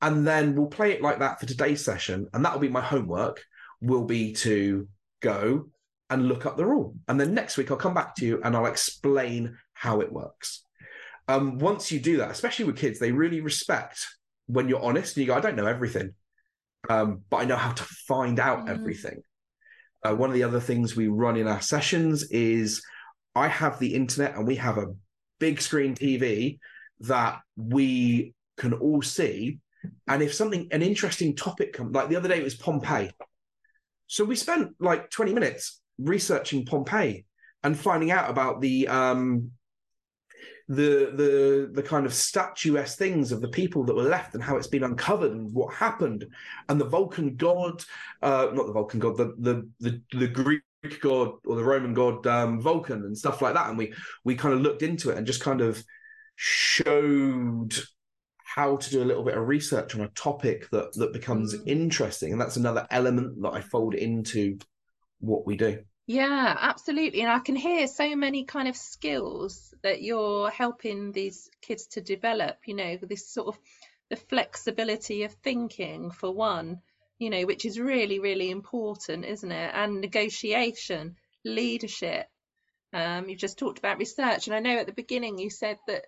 and then we'll play it like that for today's session and that'll be my homework will be to go and look up the rule and then next week i'll come back to you and i'll explain how it works um, once you do that especially with kids they really respect when you're honest and you go i don't know everything um, but i know how to find out mm. everything uh, one of the other things we run in our sessions is i have the internet and we have a big screen tv that we can all see. And if something, an interesting topic comes, like the other day, it was Pompeii. So we spent like 20 minutes researching Pompeii and finding out about the um, the the the kind of statuesque things of the people that were left and how it's been uncovered and what happened and the Vulcan god, uh, not the Vulcan god, the the the, the Greek god or the Roman god um, Vulcan and stuff like that. And we we kind of looked into it and just kind of showed how to do a little bit of research on a topic that that becomes mm. interesting and that's another element that i fold into what we do yeah absolutely and i can hear so many kind of skills that you're helping these kids to develop you know this sort of the flexibility of thinking for one you know which is really really important isn't it? And negotiation leadership. Um, you just talked about research and i know at the beginning you said that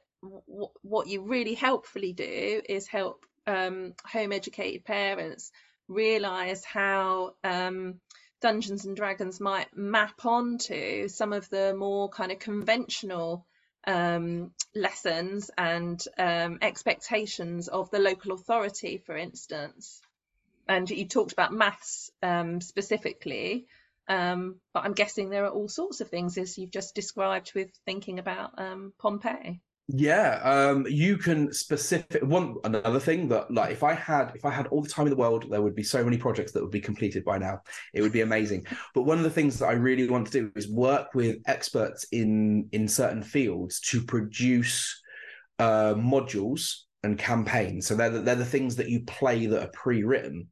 what you really helpfully do is help um, home educated parents realize how um, Dungeons and Dragons might map onto some of the more kind of conventional um, lessons and um, expectations of the local authority, for instance. And you talked about maths um, specifically, um, but I'm guessing there are all sorts of things as you've just described with thinking about Pompeii. Yeah, um, you can specific one another thing that like if I had if I had all the time in the world, there would be so many projects that would be completed by now. It would be amazing. but one of the things that I really want to do is work with experts in in certain fields to produce uh, modules and campaigns. So they're the, they're the things that you play that are pre-written,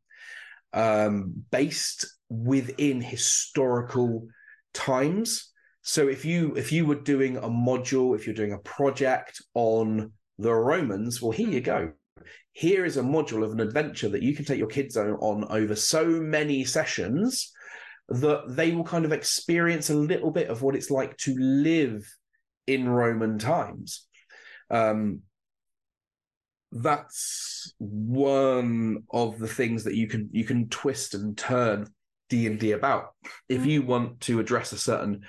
um, based within historical times so if you if you were doing a module, if you're doing a project on the Romans, well, here you go. Here is a module of an adventure that you can take your kids on over so many sessions that they will kind of experience a little bit of what it's like to live in Roman times. Um, that's one of the things that you can you can twist and turn D and D about. If mm. you want to address a certain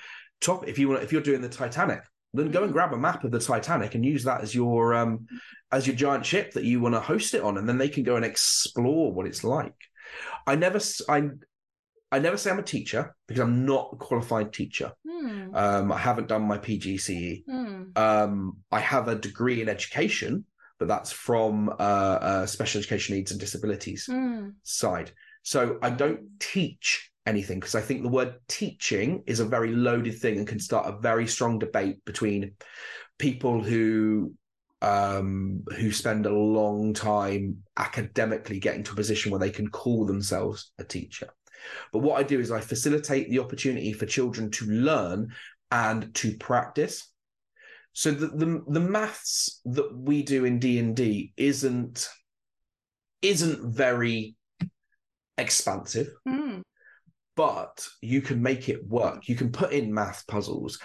top if you want if you're doing the Titanic, then go and mm. grab a map of the Titanic and use that as your um as your giant ship that you want to host it on, and then they can go and explore what it's like. I never I I never say I'm a teacher because I'm not a qualified teacher. Mm. Um, I haven't done my PGCE. Mm. Um, I have a degree in education, but that's from uh, uh, special education needs and disabilities mm. side. So I don't teach anything because I think the word teaching is a very loaded thing and can start a very strong debate between people who um, who spend a long time academically getting to a position where they can call themselves a teacher. But what I do is I facilitate the opportunity for children to learn and to practice. So the the, the maths that we do in D and D isn't isn't very expansive. Mm but you can make it work. You can put in math puzzles.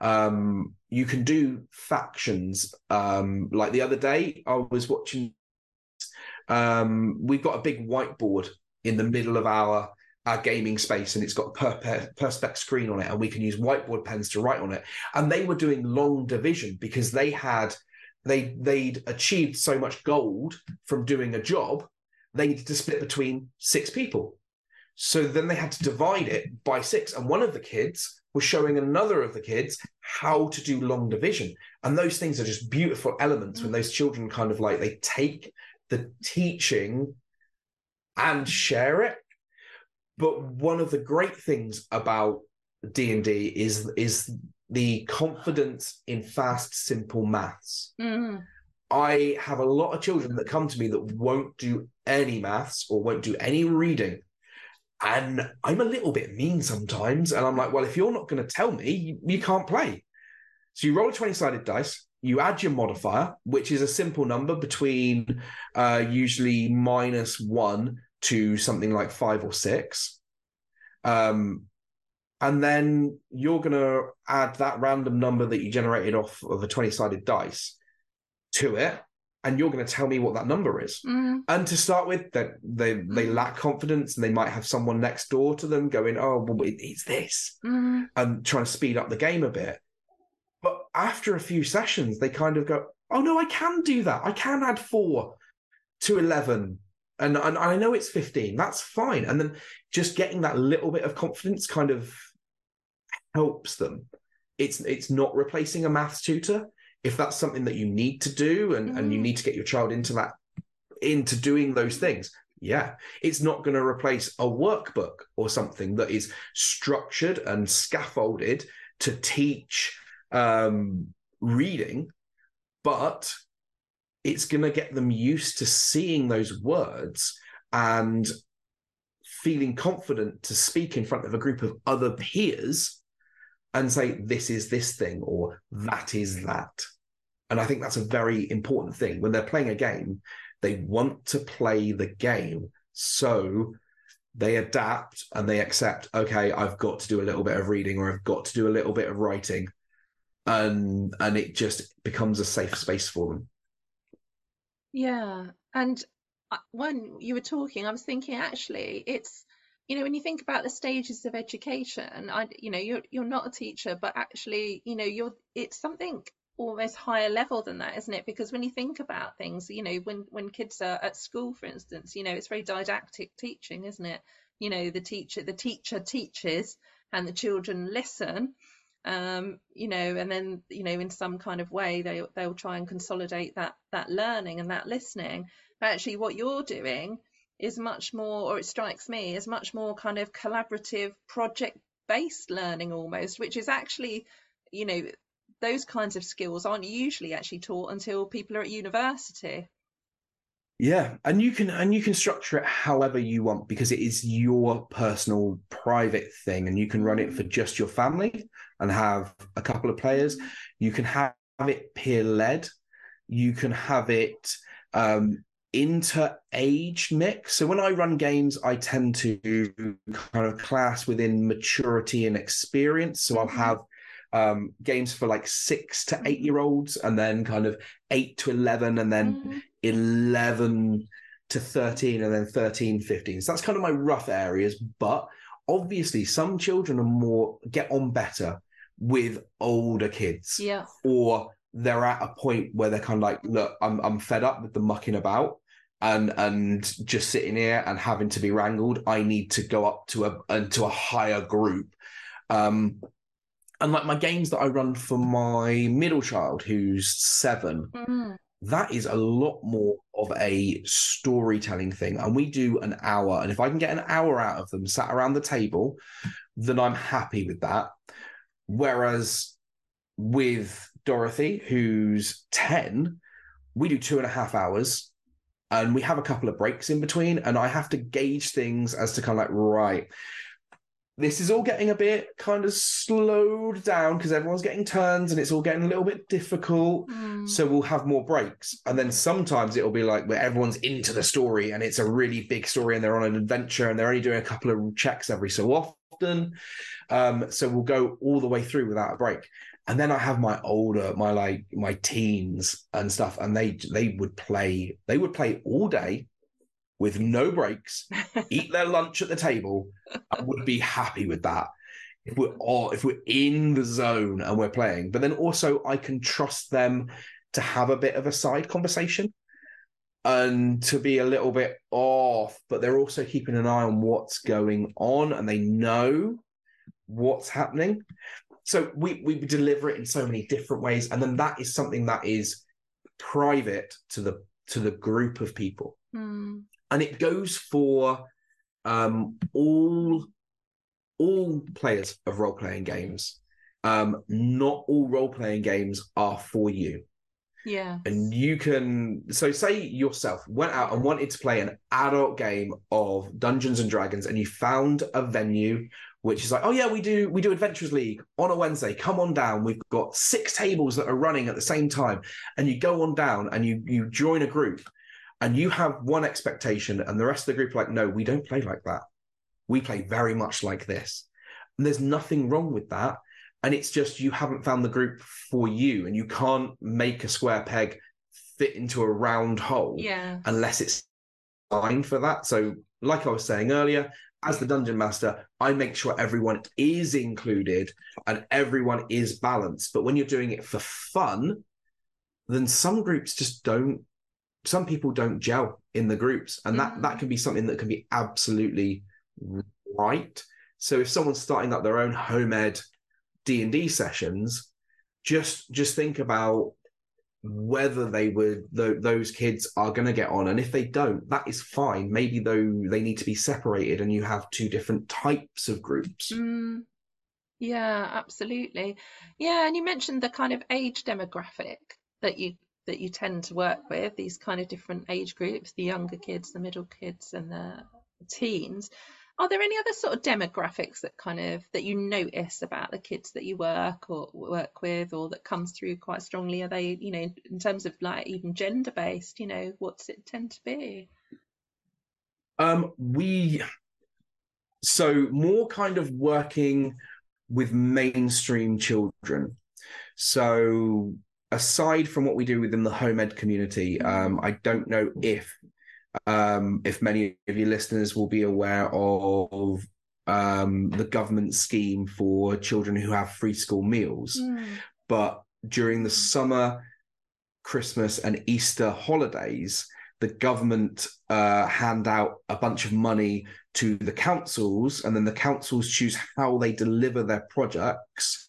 Um, you can do factions. Um, like the other day, I was watching. Um, we've got a big whiteboard in the middle of our our gaming space, and it's got a per- perspex screen on it, and we can use whiteboard pens to write on it. And they were doing long division because they had they they'd achieved so much gold from doing a job. They needed to split between six people so then they had to divide it by six. And one of the kids was showing another of the kids how to do long division. And those things are just beautiful elements when those children kind of like they take the teaching and share it. But one of the great things about D&D is is the confidence in fast simple maths. Mm. I have a lot of children that come to me that won't do any maths or won't do any reading. And I'm a little bit mean sometimes. And I'm like, well, if you're not going to tell me, you, you can't play. So you roll a 20 sided dice, you add your modifier, which is a simple number between uh, usually minus one to something like five or six. Um, and then you're going to add that random number that you generated off of a 20 sided dice to it and you're going to tell me what that number is. Mm. And to start with, that they, they lack confidence, and they might have someone next door to them going, "Oh, well, it, it's this," Mm. and trying to speed up the game a bit. But after a few sessions, they kind of go, "Oh no, I can do that. I can add four to eleven, and and I know it's fifteen. That's fine." And then just getting that little bit of confidence kind of helps them. It's it's not replacing a maths tutor if that's something that you need to do and, and you Mm. need to get your child into that into doing those things yeah it's not going to replace a workbook or something that is structured and scaffolded to teach um, reading but it's going to get them used to seeing those words and feeling confident to speak in front of a group of other peers and say this is this thing or that is that. And i think that's a very important thing. When they're playing a game they want to play the game. So they adapt and they accept okay i've got to do a little bit of reading or i've got to do a little bit of writing and and it just becomes a safe space for them. Yeah, and uh, when you were talking, I was thinking actually it's you know when you think about the stages of education, I you know you're you're not a teacher, but actually you know you're it's something almost higher level than that, isn't it? Because when you think about things, you know when when kids are at school, for instance, you know it's very didactic teaching, isn't it? You know the teacher the teacher teaches and the children listen um, you know, and then you know, in some kind of way, they they'll try and consolidate that that learning and that listening. But actually, what you're doing is much more, or it strikes me, is much more kind of collaborative, project-based learning almost, which is actually, you know, those kinds of skills aren't usually actually taught until people are at university. Yeah, and you can and you can structure it however you want because it is your personal private thing and you can run it for just your family and have a couple of players. You can have it peer led. You can have it um inter age mix. So when I run games, I tend to kind of class within maturity and experience. So I'll Mhm. have um games for like six to eight year olds and then kind of eight to eleven and then Mhm. 11 to 13 and then 13 15 so that's kind of my rough areas but obviously some children are more get on better with older kids Yeah. or they're at a point where they're kind of like look i'm i'm fed up with the mucking about and and just sitting here and having to be wrangled i need to go up to a and to a higher group um and like my games that i run for my middle child who's 7 Mm. that is a lot more of a storytelling thing. And we do an hour. And if I can get an hour out of them sat around the table, then I'm happy with that. Whereas with Dorothy, who's 10, we do two and a half hours and we have a couple of breaks in between. And I have to gauge things as to kind of like, right, this is all getting a bit kind of slowed down because everyone's getting turns and it's all getting a little bit difficult. Mm. So we'll have more breaks. And then sometimes it'll be like where everyone's into the story and it's a really big story and they're on an adventure and they're only doing a couple of checks every so often. Um, so we'll go all the way through without a break. And then I have my older, my like my teens and stuff, and they they would play, they would play all day with no breaks, eat their lunch at the table, and would be happy with that if we're all, if we're in the zone and we're playing. But then also I can trust them to have a bit of a side conversation and to be a little bit off, but they're also keeping an eye on what's going on and they know what's happening. So we we deliver it in so many different ways, and then that is something that is private to the to the group of people, Mm. and it goes for um, all all players of role playing games. Um, not all role playing games are for you Yeah. and you can so say yourself went out and wanted to play an adult game of dungeons and dragons and you found a venue which is like oh yeah we do we do adventures league on a wednesday. Come on down. We've got six tables that are running at the same time. And you go on down and you you join a group and you have one expectation and the rest of the group are like no we don't play like that. We play very much like this. And there's nothing wrong with that. And it's just you haven't found the group for you and you can't make a square peg fit into a round hole Yeah. unless it's designed for that. So like i was saying earlier as the dungeon master i make sure everyone is included and everyone is balanced. But when you're doing it for fun then some groups just don't some people don't gel in the groups. And that Mm. that can be something that can be absolutely right. So if someone's starting up their own home ed d&d sessions just just think about whether they were th- those kids are going to get on and if they don't that is fine maybe though they need to be separated and you have two different types of groups Mm. Yeah, absolutely. Yeah, and you mentioned the kind of age demographic that you that you tend to work with, these kind of different age groups, the younger kids, the middle kids, and the teens. Are there any other sort of demographics that kind of that you notice about the kids that you work or work with, or that comes through quite strongly? Are they, you know, in terms of like even gender based, you know, what's it tend to be? um we so more kind of working with mainstream children so aside from what we do within the home ed community um i don't know if um if many of your listeners will be aware of um the government scheme for children who have free school meals Mm. but during the summer, Christmas, and Easter holidays, the government uh, hand out a bunch of money to the councils, and then the councils choose how they deliver their projects.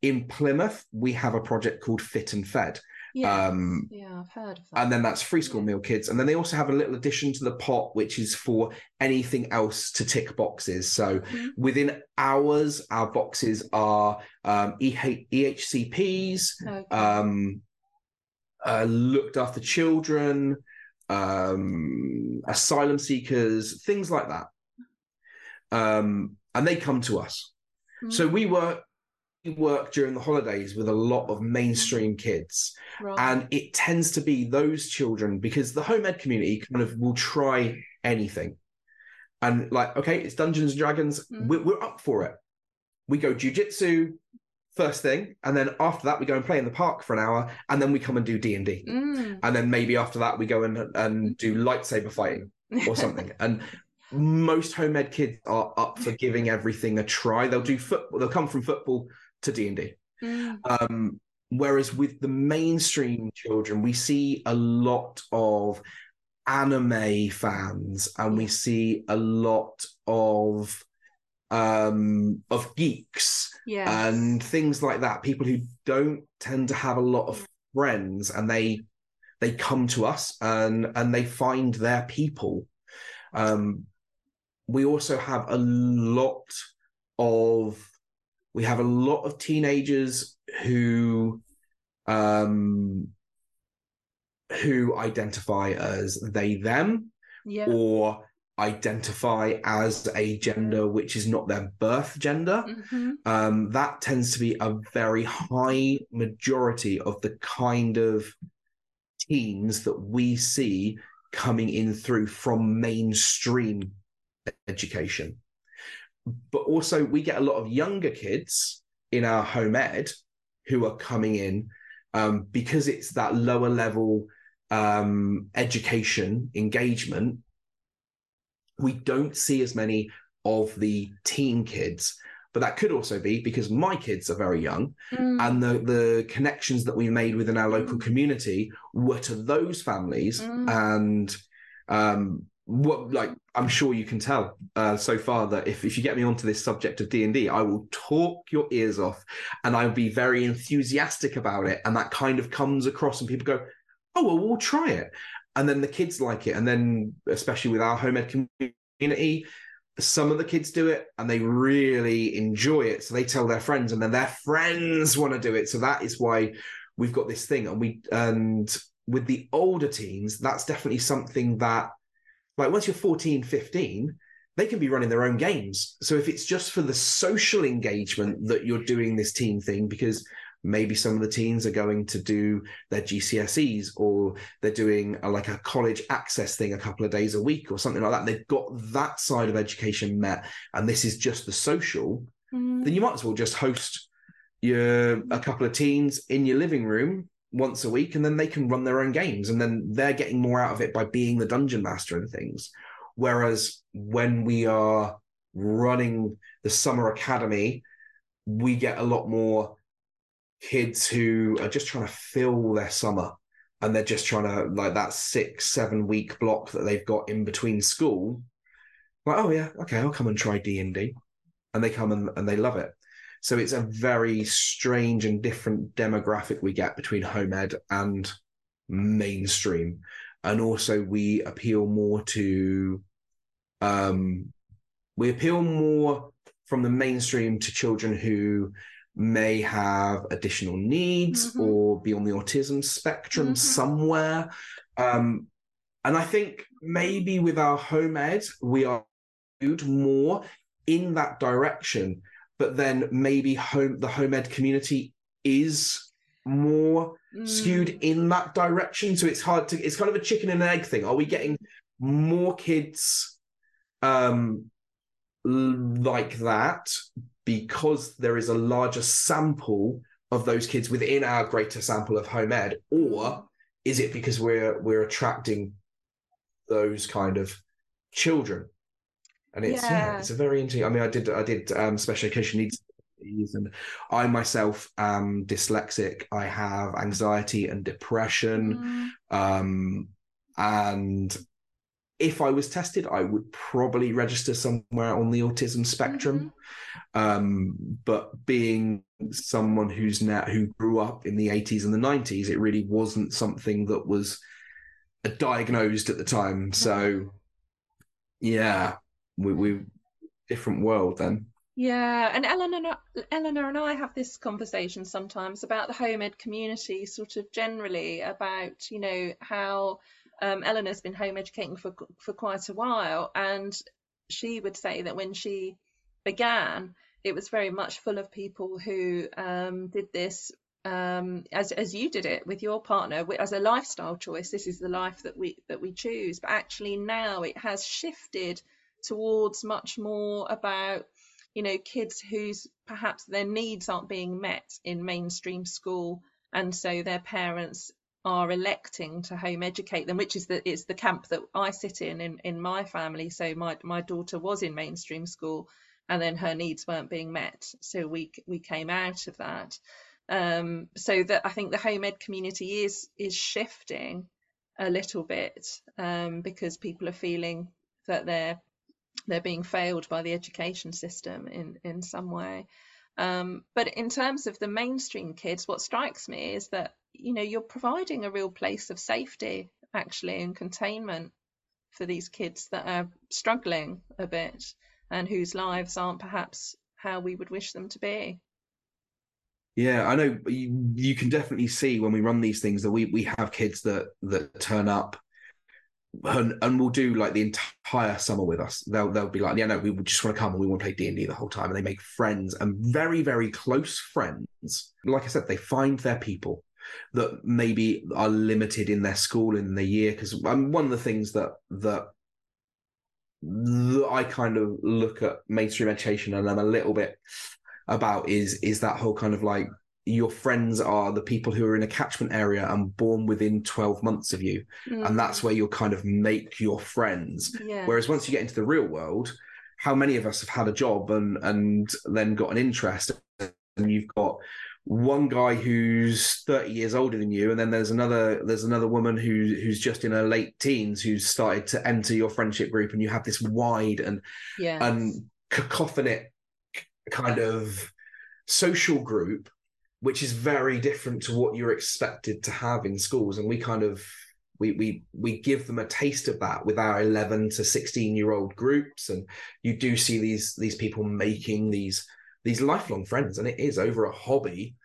In Plymouth, we have a project called Fit and Fed, Yeah, um, yeah, I've heard of that. and then that's free school meal kids. And then they also have a little addition to the pot, which is for anything else to tick boxes. So Mhm. within ours, our boxes are um, EH- EHCPs, Okay. um, uh, looked after children, um, asylum seekers, things like that. Um, and they come to us. So Mm. we work we work during the holidays with a lot of mainstream kids, Right. and it tends to be those children because the home ed community kind of will try anything. And like, okay, it's Dungeons and Dragons, Mm. we're, we're up for it. We go jujitsu first thing, and then after that we go and play in the park for an hour, and then we come and do D and D, Mm. and then maybe after that we go and and do lightsaber fighting or something. and most home ed kids are up for giving everything a try. They'll do football. They'll come from football to D and D. Mm. Um, whereas with the mainstream children, we see a lot of anime fans, and we see a lot of um of geeks Yes. and things like that people who don't tend to have a lot of friends and they they come to us and and they find their people um we also have a lot of we have a lot of teenagers who um who identify as they them yeah. or identify as a gender which is not their birth gender hmm um, that tends to be a very high majority of the kind of teens that we see coming in through from mainstream education. But also, we get a lot of younger kids in our home ed who are coming in um, because it's that lower level um, education engagement. We don't see as many of the teen kids but that could also be because my kids are very young Mm. and the the connections that we made within our local community were to those families Mm. and um what like I'm sure you can tell uh, so far that if, if you get me onto this subject of D and I will talk your ears off, and I'll be very enthusiastic about it, and that kind of comes across, and people go, "Oh well, we'll try it," and then the kids like it, and then especially with our home ed community, some of the kids do it and they really enjoy it, so they tell their friends, and then their friends want to do it, so that is why we've got this thing, and we and with the older teens, that's definitely something that like once you're 14, 15, they can be running their own games. So if it's just for the social engagement that you're doing this team thing, because maybe some of the teens are going to do their GCSEs or they're doing a, like a college access thing a couple of days a week or something like that. They've got that side of education met, and this is just the social. Mm. Then you might as well just host your a couple of teens in your living room once a week and then they can run their own games and then they're getting more out of it by being the dungeon master and things. Whereas when we are running the summer academy we get a lot more kids who are just trying to fill their summer and they're just trying to like that six seven week block that they've got in between school. Like oh yeah okay i'll come and try d&d and they come and, and they love it so it's a very strange and different demographic we get between home ed and mainstream. And also we appeal more to um we appeal more from the mainstream to children who may have additional needs mm-hmm. or be on the autism spectrum mm-hmm. somewhere. Um, and I think maybe with our home ed, we are more in that direction but then maybe home the home ed community is more mm. skewed in that direction. So it's hard to it's kind of a chicken and egg thing. Are we getting more kids um like that because there is a larger sample of those kids within our greater sample of home ed, or is it because we're we're attracting those kind of children? And it's yeah. yeah. it's a very interesting. I mean, I did I did um, special education needs and I myself am dyslexic. I have anxiety and depression, mm. um, and if I was tested, I would probably register somewhere on the autism spectrum. Mm-hmm. Um, but being someone who's now who grew up in the 80s and the 90s, it really wasn't something that was diagnosed at the time. So, yeah, we, we different world then. Yeah, and Eleanor, Eleanor and I have this conversation sometimes about the home ed community, sort of generally about you know how um, Eleanor's been home educating for for quite a while, and she would say that when she began, it was very much full of people who um, did this um, as as you did it with your partner as a lifestyle choice. This is the life that we that we choose, but actually now it has shifted towards much more about you know kids whose perhaps their needs aren't being met in mainstream school and so their parents are electing to home educate them which is the it's the camp that I sit in in, in my family. So my my daughter was in mainstream school and then her needs weren't being met. So we we came out of that. Um, so that I think the home ed community is is shifting a little bit um, because people are feeling that they're they're being failed by the education system in in some way. Um, but in terms of the mainstream kids, what strikes me is that you know you're providing a real place of safety actually and containment for these kids that are struggling a bit and whose lives aren't perhaps how we would wish them to be. Yeah, I know you, you can definitely see when we run these things that we we have kids that that turn up and, and will do like the entire summer with us. They'll they'll be like, yeah, no, we just want to come and we want to play D and D the whole time, and they make friends and very very close friends. Like I said, they find their people that maybe are limited in their school in the year because um, one of the things that that that I kind of look at mainstream education and I'm a little bit about is is that whole kind of like your friends are the people who are in a catchment area and born within 12 months of you mm. and that's where you'll kind of make your friends yeah. whereas once you get into the real world how many of us have had a job and and then got an interest and you've got one guy who's 30 years older than you and then there's another there's another woman who who's just in her late teens who's started to enter your friendship group and you have this wide and Yeah. and cacophonic kind of social group which is very different to what you're expected to have in schools. And we kind of we we we give them a taste of that with our 11 to 16 year old groups. And you do see these these people making these these lifelong friends and it is over a hobby.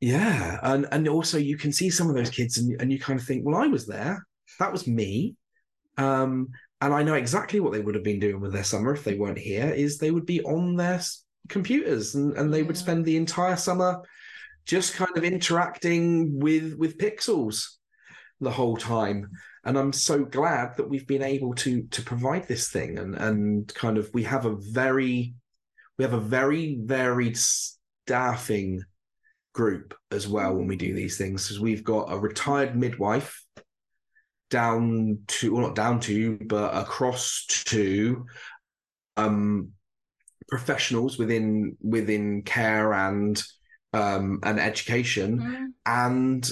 Yeah. And and also you can see some of those kids and, and you kind of think well i was there. That was me. Um and i know exactly what they would have been doing with their summer if they weren't here is they would be on their computers and, and they would spend the entire summer just kind of interacting with with pixels the whole time. And i'm so glad that we've been able to to provide this thing and and kind of we have a very we have a very varied staffing group as well when we do these things. Because we've got a retired midwife down to well not down to but across to um professionals within within care and um and education Mm. and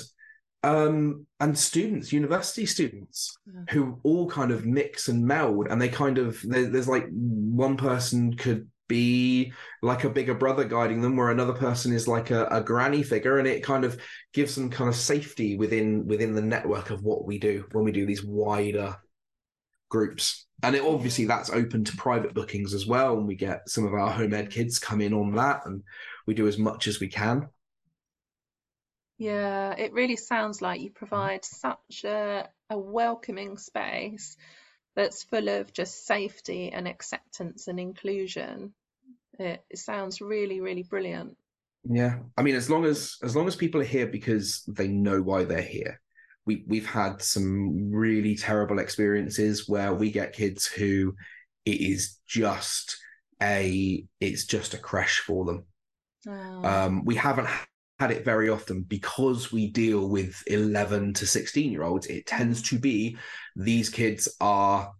um and students university students Yeah. who all kind of mix and meld and they kind of there's like one person could be like a bigger brother guiding them where another person is like a, a granny figure and it kind of gives them kind of safety within within the network of what we do when we do these wider groups and it obviously that's open to private bookings as well and we get some of our home ed kids come in on that and we do as much as we can Yeah, it really sounds like you mm. provide such a, a welcoming space that's full of just safety and acceptance and inclusion. It, it sounds really, really brilliant. Yeah, I mean, as long as as long as people are here because they know why they're here. We we've had some really terrible experiences where we get kids who it is just a it's just a crash for them. Oh, Um, we haven't had it very often because we deal with 11 to 16 year olds. It tends to be these kids are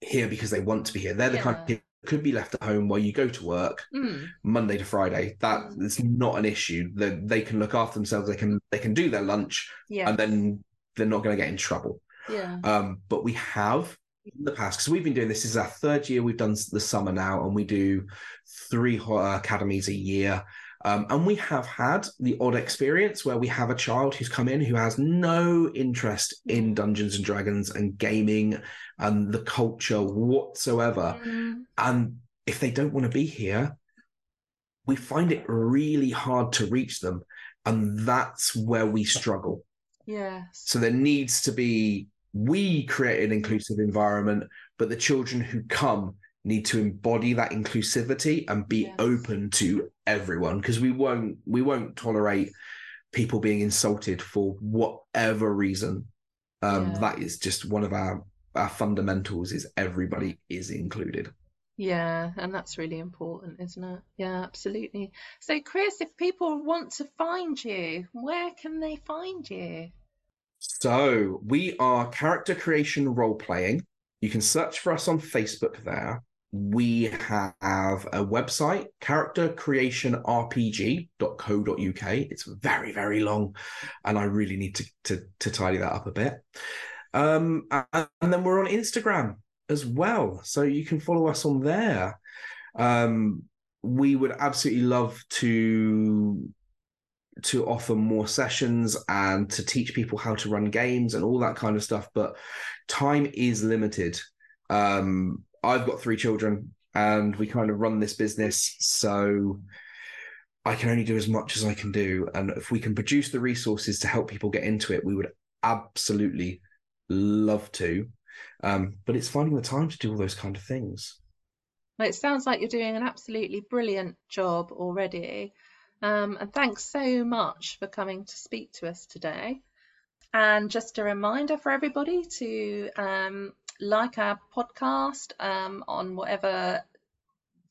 here because they want to be here. They're the kind of Yeah. kids that could be left at home while you go to work mm, Monday to Friday. That Mm. is not an issue. They, they can look after themselves. They can they can do their lunch, yeah, and then they're not going to get in trouble. yeah, Um, but we have in the past because we've been doing this. this is our third year. We've done the summer now, and we do three uh, academies a year. Um, and we have had the odd experience where we have a child who's come in who has no interest in Mm. Dungeons and Dragons and gaming and the culture whatsoever. Mm, And if they don't want to be here, we find it really hard to reach them. And that's where we struggle. yes, So there needs to be, we create an inclusive environment, but the children who come need to embody that inclusivity and be Yes. open to everyone because we won't we won't tolerate people being insulted for whatever reason um Yeah. that is just one of our our fundamentals is everybody is included yeah, and that's really important, isn't it? Yeah, absolutely. So, Chris, if people want to find you, where can they find you? So we are character creation role playing. You can search for us on Facebook there. We have a website, charactercreationrpg.co.uk. It's very, very long, and I really need to to, to tidy that up a bit. Um, and, then we're on Instagram as well, so you can follow us on there. Um, we would absolutely love to to offer more sessions and to teach people how to run games and all that kind of stuff but time is limited um i've got three children and we kind of run this business so i can only do as much as i can do and if we can produce the resources to help people get into it we would absolutely love to um but it's finding the time to do all those kind of things it sounds like you're doing an absolutely brilliant job already. Um, and thanks so much for coming to speak to us today. And just a reminder for everybody to um, like our podcast um, on whatever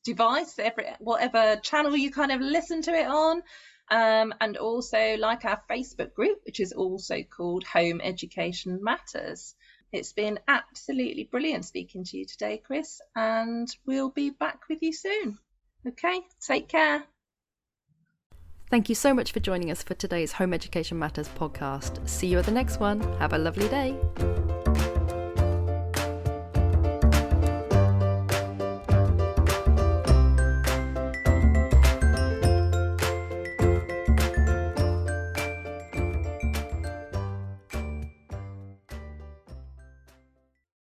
device, every, whatever channel you kind of listen to it on. Um, and also like our Facebook group, which is also called Home Education Matters. It's been absolutely brilliant speaking to you today, Chris, and we'll be back with you soon. Okay, take care. Thank you so much for joining us for today's Home Education Matters podcast. See you at the next one. Have a lovely day.